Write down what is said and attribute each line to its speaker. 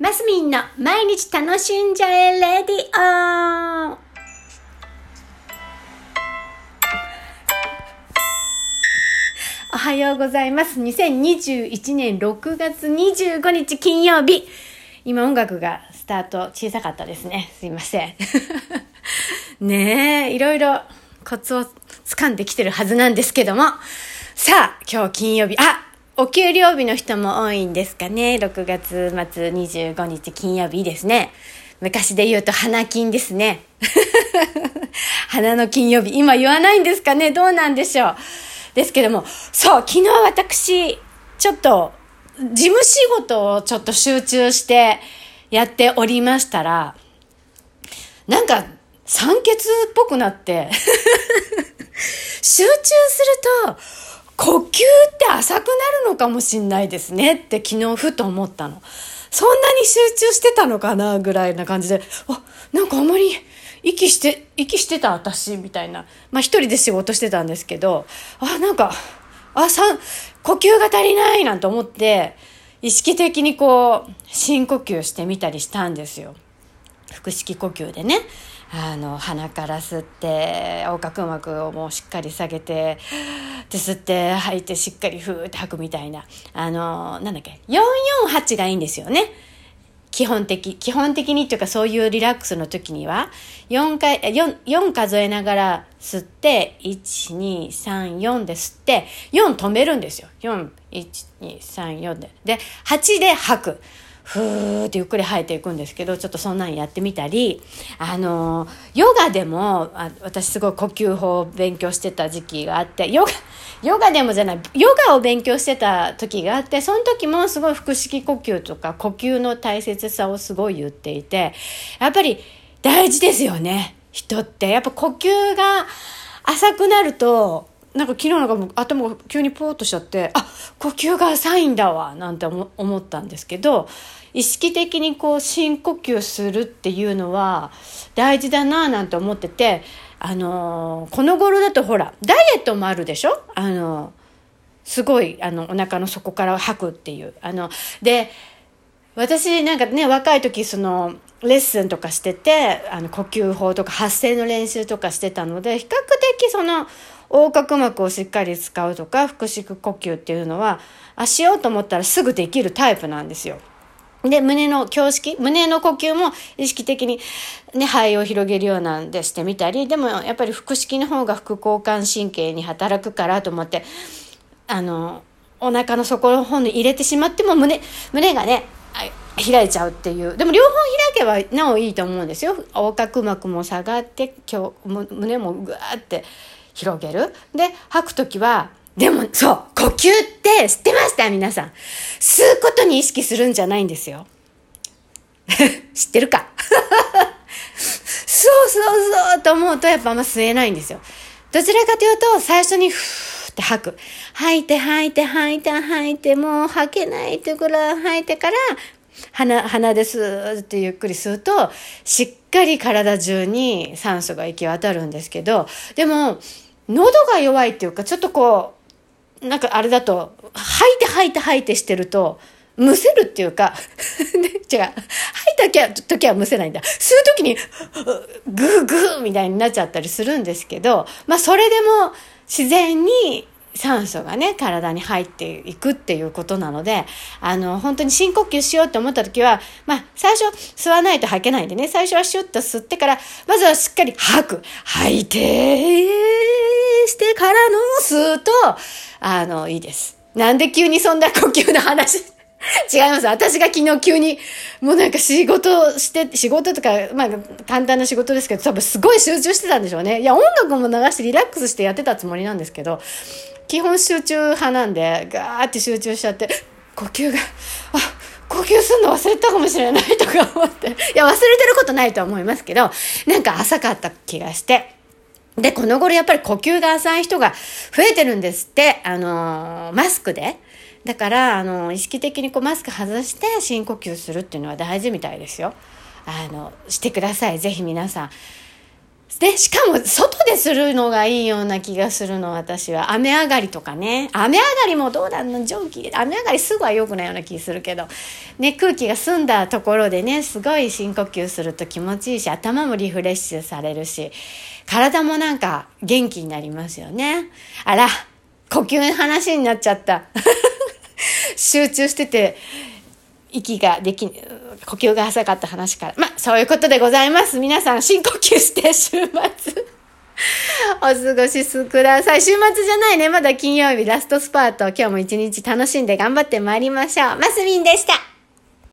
Speaker 1: マスミンの毎日楽しんじゃえレディオおはようございます。2021年6月25日金曜日。今音楽がスタート小さかったですね。すいません。ねえ、いろいろコツを掴んできてるはずなんですけども。さあ、今日金曜日。あお給料日の人も多いんですかね。6月末25日金曜日ですね。昔で言うと花金ですね。花の金曜日。今言わないんですかねどうなんでしょう。ですけども、そう、昨日私、ちょっと、事務仕事をちょっと集中してやっておりましたら、なんか、酸欠っぽくなって、集中すると、呼吸って浅くなるのかもしんないですねって昨日ふと思ったの。そんなに集中してたのかなぐらいな感じで、あ、なんかあんまり息して、息してた私みたいな。まあ一人で仕事してたんですけど、あ、なんか、あ、さ呼吸が足りないなんて思って、意識的にこう、深呼吸してみたりしたんですよ。腹式呼吸でね。あの鼻から吸って横隔膜をもうしっかり下げてで吸って吐いてしっかりふーって吐くみたいな。あのなんだっけ448がいいんですよね。基本的基本的にっていうかそういうリラックスの時には4回 4, 4数えながら吸って1234で吸って4止めるんですよ。41234で。で8で吐く。ふーってゆっくり吐いていくんですけどちょっとそんなんやってみたりあのヨガでもあ私すごい呼吸法を勉強してた時期があってヨガヨガでもじゃないヨガを勉強してた時があってその時もすごい腹式呼吸とか呼吸の大切さをすごい言っていてやっぱり大事ですよね人って。やっぱ呼吸が浅くなるとなんか昨日なんか頭が急にポーっとしちゃってあ呼吸が浅いんだわなんて思ったんですけど意識的にこう深呼吸するっていうのは大事だななんて思っててあのー、この頃だとほらダイエットもあるでしょ？あのー、すごいあのお腹の底から吐くっていう。あので私なんかね若い時そのレッスンとかしててあの呼吸法とか発声の練習とかしてたので比較的その横隔膜をしっかり使うとか腹式呼吸っていうのはあしようと思ったらすぐできるタイプなんですよ。で、胸の胸式、胸の呼吸も意識的にね、肺を広げるようなんでしてみたり、でもやっぱり腹式の方が副交感神経に働くからと思って、あの、お腹の底の方に入れてしまっても胸、胸がね、開いちゃうっていう。でも両方開けばなおいいと思うんですよ。横隔膜も下がって、胸もぐわーって広げる。で、吐くときは、でも、そう、呼吸って知ってました？皆さん。吸うことに意識するんじゃないんですよ。知ってるか？そうそうそうと思うとやっぱあんま吸えないんですよ。どちらかというと、最初にふーって吐く。吐いて吐いて吐いて吐いて、もう吐けないってぐらい吐いてから、鼻、鼻でスーってゆっくり吸うと、しっかり体中に酸素が行き渡るんですけど、でも、喉が弱いっていうか、ちょっとこう、なんかあれだと、吐いて吐いて吐いてしてると、むせるっていうか 違う。吐いた時は、時はむせないんだ。吸う時に、グーグーみたいになっちゃったりするんですけど、まあそれでも自然に酸素がね、体に入っていくっていうことなので、あの、本当に深呼吸しようと思った時は、まあ、最初吸わないと吐けないんでね、最初はシュッと吸ってから、まずはしっかり吐く。吐いて、してからの吸うと、あの、いいです。なんで急にそんな呼吸の話 違います。私が昨日急に、もうなんか仕事して、仕事とか、まあ簡単な仕事ですけど、多分すごい集中してたんでしょうね。いや、音楽も流してリラックスしてやってたつもりなんですけど、基本集中派なんで、ガーって集中しちゃって、呼吸が、あ、呼吸するの忘れたかもしれないとか思って、いや、忘れてることないと思いますけど、なんか浅かった気がして、で、この頃やっぱり呼吸が浅い人が増えてるんですって、あのー、マスクで。だから、あの、意識的にこうマスク外して深呼吸するっていうのは大事みたいですよ。あの、してください。ぜひ皆さん。で、しかも外でするのがいいような気がするの、私は。雨上がりとかね。雨上がりもどうだの蒸気。雨上がりすぐは良くないような気するけど。ね、空気が澄んだところでね、すごい深呼吸すると気持ちいいし、頭もリフレッシュされるし、体もなんか元気になりますよね。あら、呼吸の話になっちゃった。集中してて、息ができ、呼吸が浅かった話から。まあ、そういうことでございます。皆さん、深呼吸して週末 お過ごしください。週末じゃないね。まだ金曜日ラストスパート。今日も一日楽しんで頑張ってまいりましょう。マスミンでした。